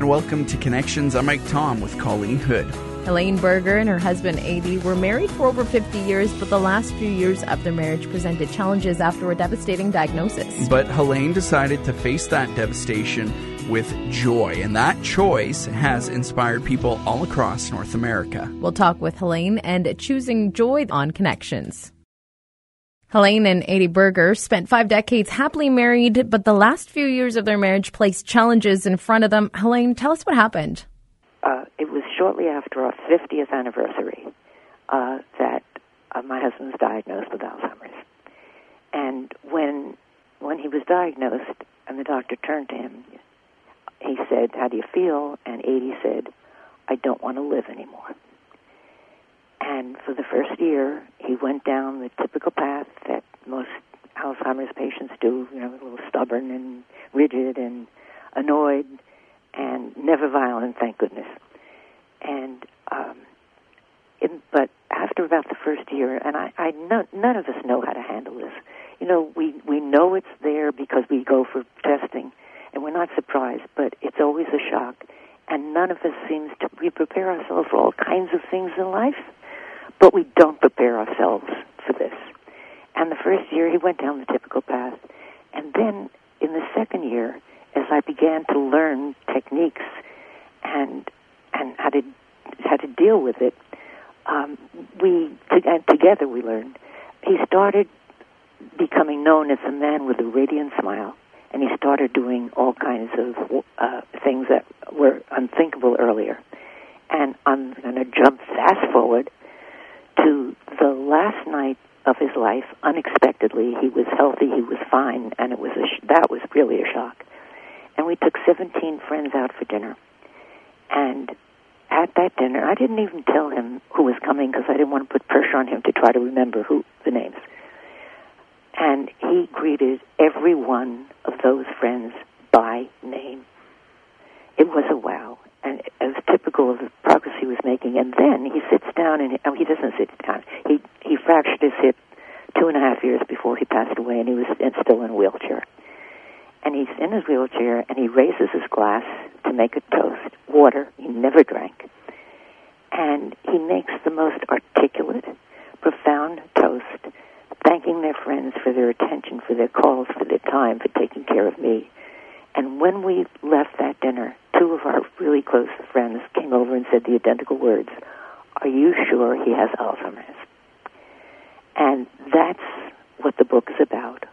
And welcome to Connections. I'm Mike Tom with Colleen Hood. Helene Berger and her husband, Adi, were married for over 50 years, but the last few years of their marriage presented challenges after a devastating diagnosis. But Helene decided to face that devastation with joy, and that choice has inspired people all across North America. We'll talk with Helene and choosing joy on Connections. Helene and Adi Berger spent five decades happily married, but the last few years of their marriage placed challenges in front of them. Helene, tell us what happened. Uh, it was shortly after our 50th anniversary uh, that uh, my husband was diagnosed with Alzheimer's. And when when he was diagnosed and the doctor turned to him, he said, "How do you feel?" And Adi said, "I don't want to live anymore." And for the first year, he went down the typical path that most Alzheimer's patients do, you know, a little stubborn and rigid and annoyed and never violent, thank goodness. And, um, in, but after about the first year, and I, I know, none of us know how to handle this. You know, we, we know it's there because we go for testing and we're not surprised, but it's always a shock. And none of us seems to, we prepare ourselves for all kinds of things in life but we don't prepare ourselves for this. And the first year, he went down the typical path. And then in the second year, as I began to learn techniques and and how to how to deal with it, um, we and together we learned. He started becoming known as a man with a radiant smile, and he started doing all kinds of uh, things that were unthinkable earlier. And I'm going to jump fast forward to the last night of his life unexpectedly he was healthy he was fine and it was a sh- that was really a shock. And we took 17 friends out for dinner. And at that dinner i didn't even tell him who was coming because i didn't want to put pressure on him to try to remember who the names. And he greeted every one of those friends by name. It was a wow and as typical of the progress he was making. And then he sits down, and oh, he doesn't sit down. He he fractured his hip two and a half years before he passed away, and he was still in a wheelchair. And he's in his wheelchair, and he raises his glass to make a toast, water he never drank, and he makes the most articulate, profound toast, thanking their friends for their attention, for their calls, for their time, for taking care of me. And when we left that dinner, two of our really close friends came over and said the identical words Are you sure he has Alzheimer's? And that's what the book is about.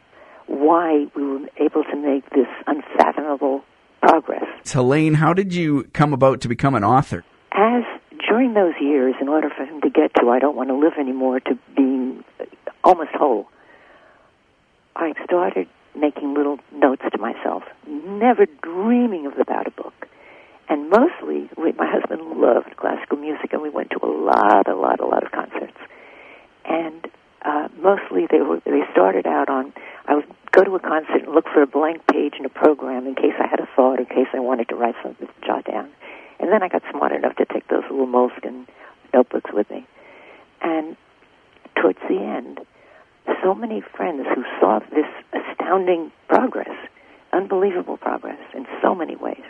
Why we were able to make this unfathomable progress. Helene, how did you come about to become an author? As during those years, in order for him to get to I don't want to live anymore to being almost whole, I started making little notes to myself, never dreaming of about a book. And mostly, we, my husband loved classical music, and we went to a lot, a lot, a lot of concerts. And uh, mostly, they were they started out on. I would go to a concert and look for a blank page in a program in case I had a thought, in case I wanted to write something to jot down. And then I got smart enough to take those little moleskin notebooks with me. And towards the end, so many friends who saw this astounding progress, unbelievable progress in so many ways.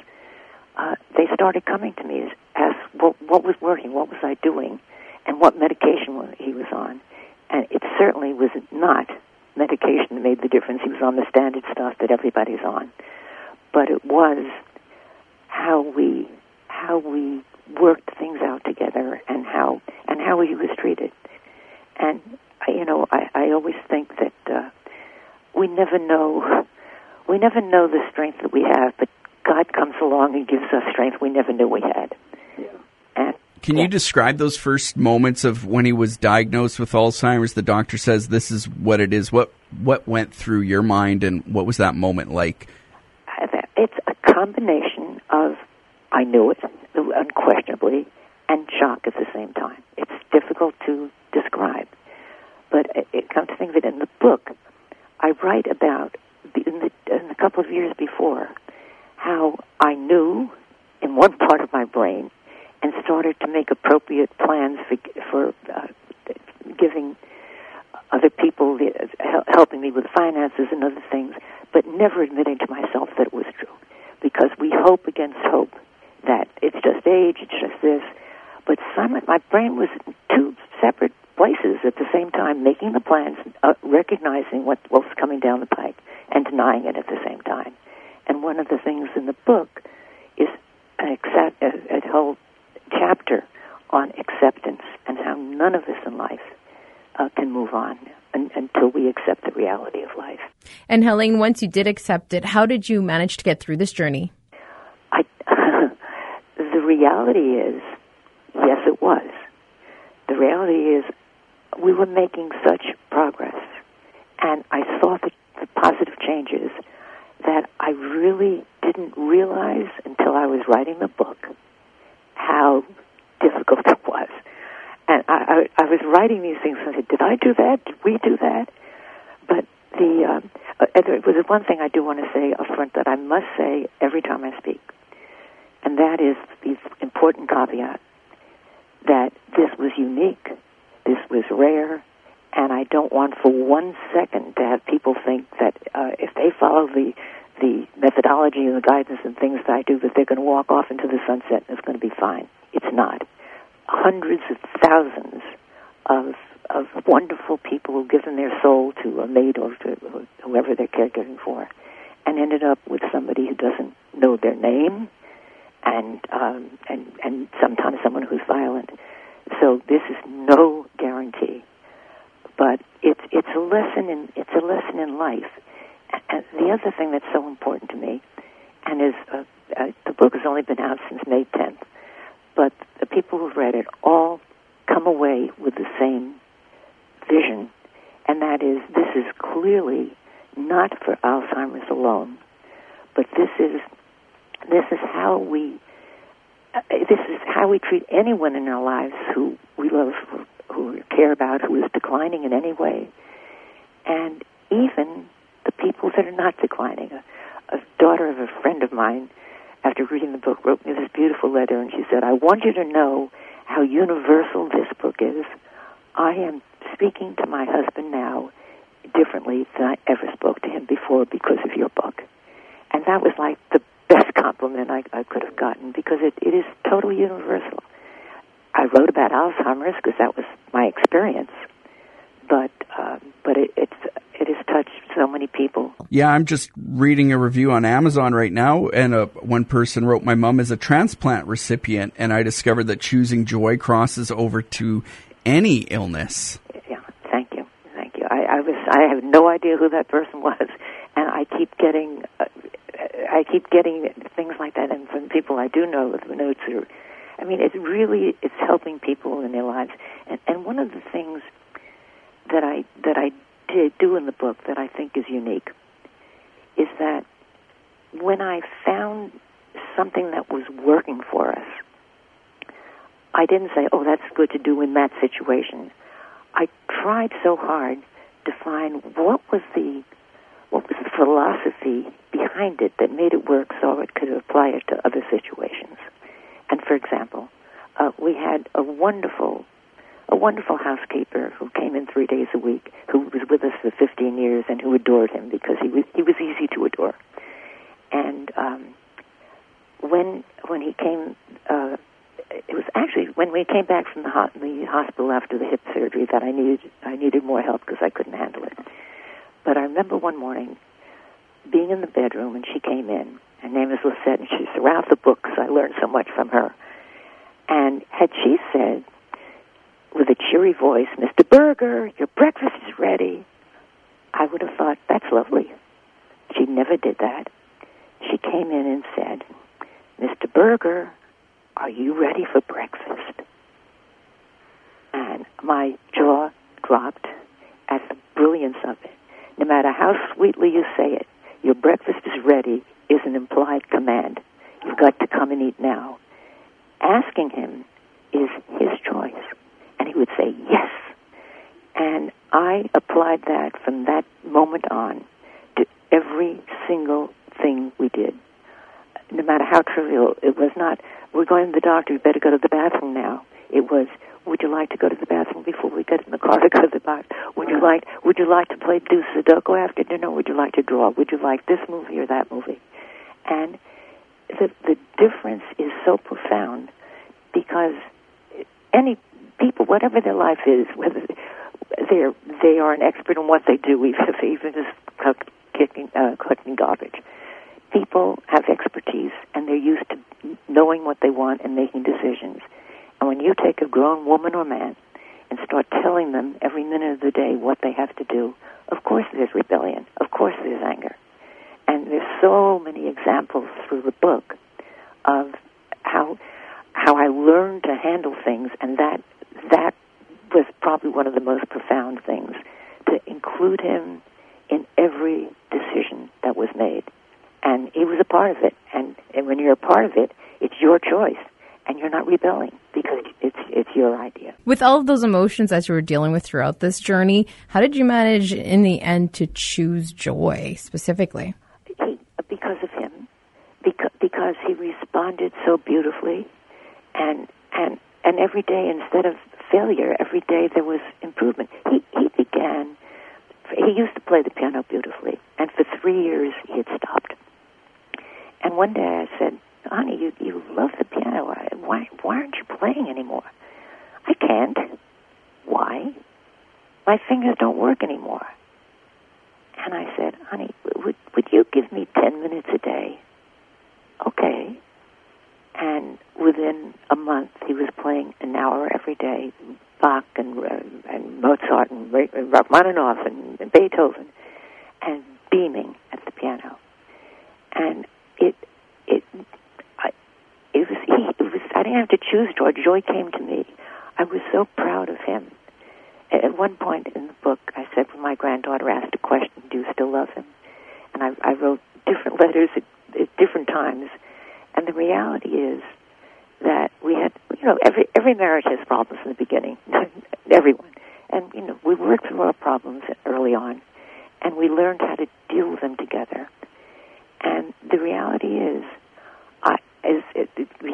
Uh, they started coming to me as, as what, what was working, what was I doing, and what medication he was on. And it certainly was not medication that made the difference. He was on the standard stuff that everybody's on, but it was how we how we worked things out together and how and how he was treated. And you know, I, I always think that uh, we never know we never know the strength that we have, but God comes along and gives us strength we never knew we had. Yeah. And can yeah. you describe those first moments of when he was diagnosed with Alzheimer's? The doctor says this is what it is. What what went through your mind, and what was that moment like? It's a combination of I knew it unquestionably, and shock at the same time. It's difficult to describe. But it, it comes to think of it in the book, I write about in, the, in a couple of years before how I knew in one part of my brain and started to make appropriate plans for for uh, giving other people the, uh, helping me with finances and other things, but never admitting to myself that it was true, because we hope against hope that it's just age, it's just this. But Simon, my brain was two separate at the same time, making the plans, uh, recognizing what, what was coming down the pike, and denying it at the same time. And one of the things in the book is an accept, a, a whole chapter on acceptance and how none of us in life uh, can move on un- until we accept the reality of life. And Helene, once you did accept it, how did you manage to get through this journey? I, the reality is, yes, it was. The reality is, we were making such progress, and I saw the, the positive changes that I really didn't realize until I was writing the book how difficult it was. And I, I, I was writing these things and I said, did I do that? Did we do that? But the um, uh, there was one thing I do want to say up front that I must say every time I speak, and that is the important caveat that this was unique, this was rare, and I don't want for one second to have people think that uh, if they follow the the methodology and the guidance and things that I do, that they're going to walk off into the sunset and it's going to be fine. It's not. Hundreds of thousands of of wonderful people who've given their soul to a maid or to whoever they're caregiving for, and ended up with somebody who doesn't know their name, and um, and and sometimes someone who's violent. So this is no guarantee, but it's it's a lesson in it's a lesson in life. And the other thing that's so important to me, and is uh, uh, the book has only been out since May 10th, but the people who've read it all come away with the same vision, and that is this is clearly not for Alzheimer's alone, but this is this is how we Uh, this is how we treat anyone in our lives who we love, who we care about, who is declining in any way, and even the people that are not declining. A, a daughter of a friend of mine, after reading the book, wrote me this beautiful letter, and she said, "I want you to know how universal this book is. I am speaking to my husband now differently than I ever spoke to him before because of your book. And that was like the best compliment I, I could have gotten because it, it is totally universal. I wrote about Alzheimer's because that was my experience, but um, but it, it's it has touched so many people. Yeah, I'm just reading a review on Amazon right now, and a, one person wrote, "My mom is a transplant recipient, and I discovered that choosing joy crosses over to any illness." Yeah, thank you, thank you. I, I was I have no idea who that person was, and I keep getting uh, I keep getting things like that, and from people I do know with notes are. I mean, it really it's helping people in their lives, and and one of the things that I that I did do in the book that I think is unique is that when I found something that was working for us, I didn't say, "Oh, that's good to do in that situation." I tried so hard to find what was the what was the philosophy behind it that made it work so it could apply it to other situations. And for example, uh, we had a wonderful a wonderful housekeeper who came in three days a week, who was with us for 15 years, and who adored him because he was he was easy to adore. And um, when when he came, uh, it was actually when we came back from the, ho- the hospital after the hip surgery that I needed I needed more help because I couldn't handle it. But I remember one morning being in the bedroom, and she came in. Her name is Lisette, and she's around the books. I learned so much from her. And had she said with a cheery voice, Mr. Berger, your breakfast is ready, I would have thought, that's lovely. She never did that. She came in and said, Mr. Berger, are you ready for breakfast? And my jaw dropped at the brilliance of it. No matter how sweetly you say it, your breakfast is ready is an implied command. You've got to come and eat now. Asking him is his choice and he would say yes. And I applied that from that moment on to every single thing we did. No matter how trivial, it was not, we're going to the doctor, you better go to the bathroom now. It was, would you like to go to the bathroom before we get in the car to go to the bathroom? Would you like, would you like to play do Sudoku after dinner? Would you like to draw? Would you like this movie or that movie? And the, the difference is so profound because any people, whatever their life is, whether they're they are an expert in what they do, even if even just kicking, uh, collecting garbage. People have expertise, and they're used to knowing what they want and making decisions. And when you take a grown woman or man and start telling them every minute of the day what they have to do, of course there's rebellion. Of course there's anger. And there's so many examples through the book of how how I learned to handle things, and that that was probably one of the most profound things to include him in every decision that was made. And he was a part of it. And, and when you're a part of it, it's your choice. And you're not rebelling because it's it's your idea. With all of those emotions that you were dealing with throughout this journey, how did you manage in the end to choose joy specifically? He, because of him, because because he responded so beautifully, and and and every day instead of failure, every day there was improvement. He he began. He used to play the piano beautifully, and for three years he had stopped. And one day I said, "Honey, you you love the piano. Why why aren't you playing anymore?" I can't. Why? My fingers don't work anymore. And I said, "Honey, would would you give me ten minutes a day?" Okay. And within a month, he was playing an hour every day, Bach and uh, and Mozart and Rachmaninoff and, and Beethoven, and beaming at the piano. And it it I, it was he it was I didn't have to choose joy. Joy came to me. I was so proud of him. At one point in the book, I said when my granddaughter asked a question, "Do you still love him?" And I, I wrote different letters at, at different times and the reality is that we had, you know, every every marriage has problems in the beginning, everyone, and you know, we worked through our problems early on, and we learned how to deal with them together. And the reality is,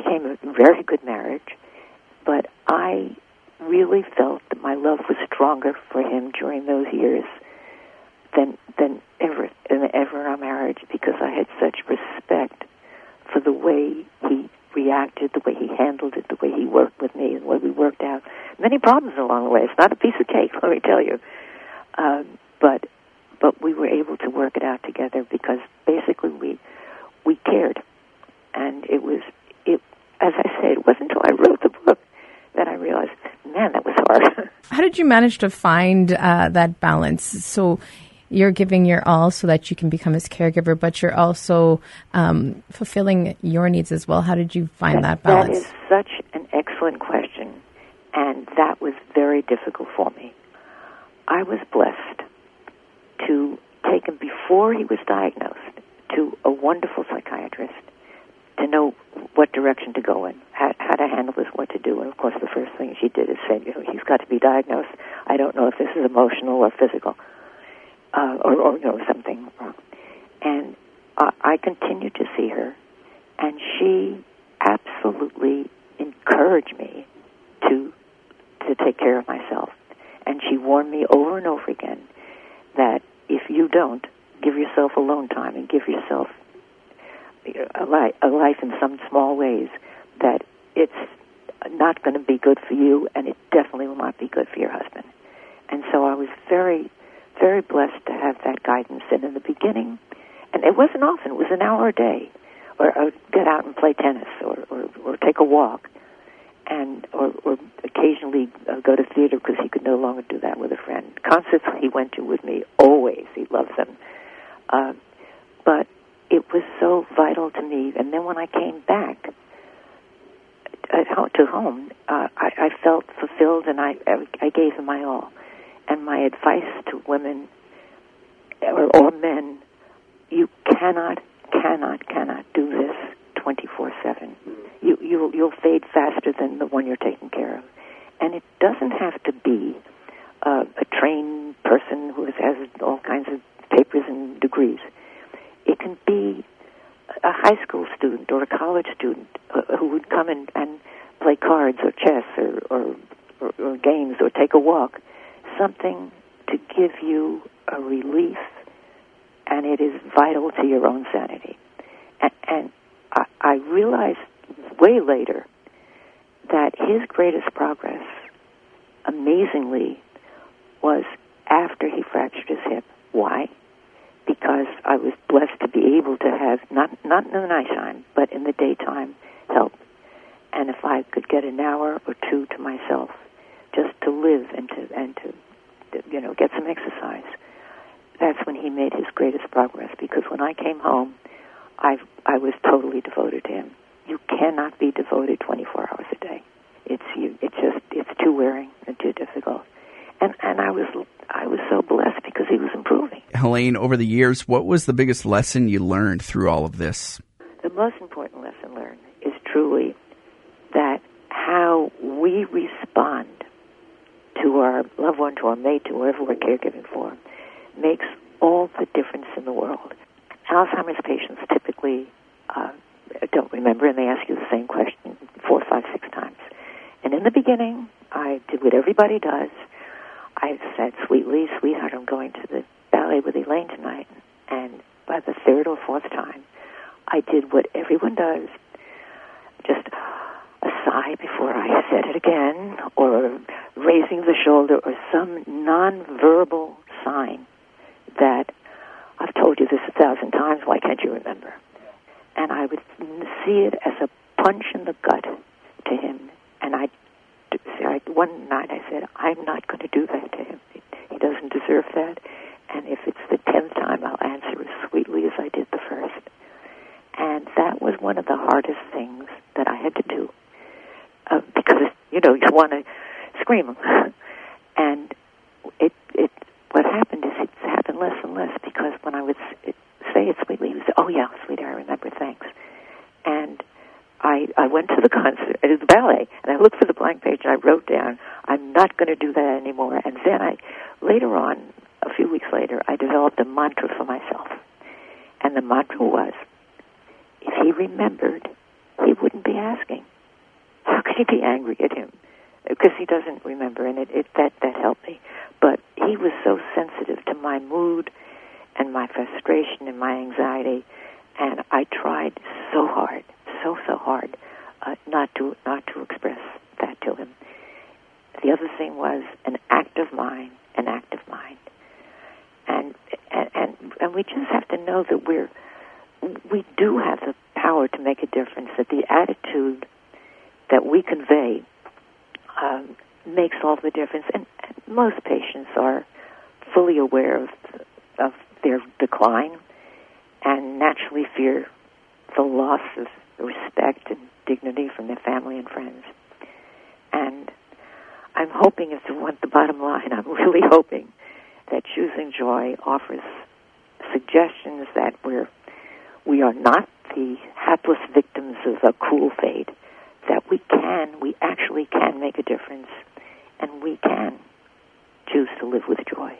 became a very good marriage, but I really felt that my love was stronger for him during those years than than ever ever in our marriage because I had such respect for the way he reacted, the way he handled it, the way he worked with me, and the way we worked out many problems along the way. It's not a piece of cake, let me tell you. Um, but but we were able to work it out together because basically we we cared, and it was it. As I say, it wasn't until I wrote the book that I realized, man, that was hard. How did you manage to find uh, that balance? So you're giving your all so that you can become his caregiver, but you're also um, fulfilling your needs as well. How did you find that, that balance? That is such an excellent question, and that was very difficult for me. I was blessed to take him before he was diagnosed to a wonderful psychiatrist to know what direction to go in, how, how to handle this, what to do. And of course, the first thing she did is say, you know, he's got to be diagnosed. I don't know if this is emotional or physical uh, or, or you know something wrong. And uh, I continued to see her, and she absolutely encouraged me to to take care of myself. And she warned me over and over again that if you don't give yourself alone time and give yourself a, li- a life in some small ways, that it's not going to be good for you, and it definitely will not be good for your husband. And so I was very very blessed to have that guidance. And in the beginning, and it wasn't often, it was an hour a day, or, or get out and play tennis, or, or, or take a walk, and or, or occasionally uh, go to theater because he could no longer do that with a friend. Concerts he went to with me always. He loves them, uh, but it was so vital to me. And then when I came back at home, to home, uh, I, I felt fulfilled, and I I gave him my all. And my advice to women or, or men, you cannot, cannot, cannot do this 24/7. You you'll you'll fade faster than the one you're taking care of. And it doesn't have to be uh, a trained person who has all kinds of papers and degrees. It can be a high school student or a college student uh, who would come and, and play cards or chess or, or, or, or games or take a walk something to give you a relief, and it is vital to your own sanity. And, and I, I realized way later that his greatest progress, amazingly, was after he fractured his hip. Why? Because I was blessed to be able to have not not in the nighttime, but in the daytime help. And if I could get an hour or two to myself, just to live and to and to you know get some exercise, that's when he made his greatest progress. Because when I came home, I I was totally devoted to him. You cannot be devoted 24 hours a day. It's you. It's just it's too wearing and too difficult. And and I was I was so blessed because he was improving. Helene, over the years, what was the biggest lesson you learned through all of this? The most important lesson learned is truly that how we respond to our loved one, to our mate, to whoever we're caregiving for, makes all the difference in the world. Alzheimer's patients typically uh, don't remember, and they ask you the same question four, five, six times. And in the beginning, I did what everybody does. I said sweetly, sweetheart, I'm going to the ballet with Elaine tonight. And by the third or fourth time, I did what everyone does. Just a sigh before I said it again, or raising the shoulder, or some nonverbal sign that I've told you this a thousand times, why can't you remember? And I would see it as a punch in the gut to him. And I, I one night I said, I'm not going to do that to him. He doesn't deserve that. And if it's the tenth time, I'll answer as sweetly as I did the first. And that was one of the hardest things that I had to do uh, because you know you want to scream. and it it what happened is it happened less and less because when I would say it sweetly, he would say, "Oh yeah, sweetie, I remember. Thanks." And I I went to the concert, uh, the ballet, and I looked for the blank page and I wrote down, "I'm not going to do that anymore." And then I later on, a few weeks later, I developed a mantra for myself, and the mantra was, if he remembered, he wouldn't be asking. How could he be angry at him? Because he doesn't remember, and it, it that that helped me. But he was so sensitive to my mood and my frustration and my anxiety, and I tried so hard, so so hard, uh, not to not to express that to him. The other thing was an active mind, an active mind, and and and, and we just have to know that we're we do have the power to make a difference. That the attitude that we convey um, makes all the difference. And, and most patients are fully aware of of their decline and naturally fear the loss of respect and dignity from their family and friends. And I'm hoping, you want the bottom line, I'm really hoping that choosing joy offers suggestions that we're we are not the hapless victims of a cruel fate, that we can, we actually can make a difference, and we can choose to live with joy.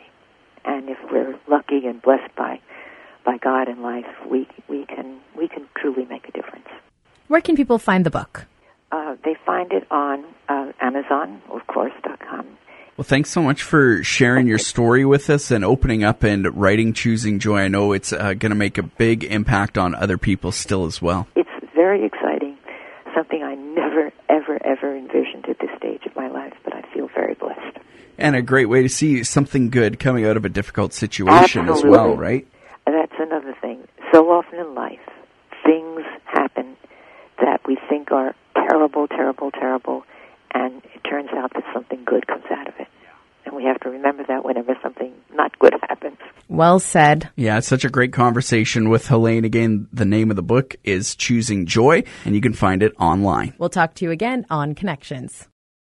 And if we're lucky and blessed by by God in life, we we can we can truly make a difference. Where can people find the book? Uh, they find it on uh, Amazon, of course, dot com. Well, thanks so much for sharing your story with us and opening up and writing Choosing Joy. I know it's uh, going to make a big impact on other people still as well. It's very exciting, something I never, ever, ever envisioned at this stage of my life, but I feel very blessed. And a great way to see something good coming out of a difficult situation Absolutely. as well, right? That's another thing. So often in life, things happen that we think are terrible, terrible, terrible, and it turns out that something good comes out of it. And we have to remember that whenever something not good happens. Well said. Yeah, it's such a great conversation with Helene. Again, the name of the book is Choosing Joy, and you can find it online. We'll talk to you again on Connections.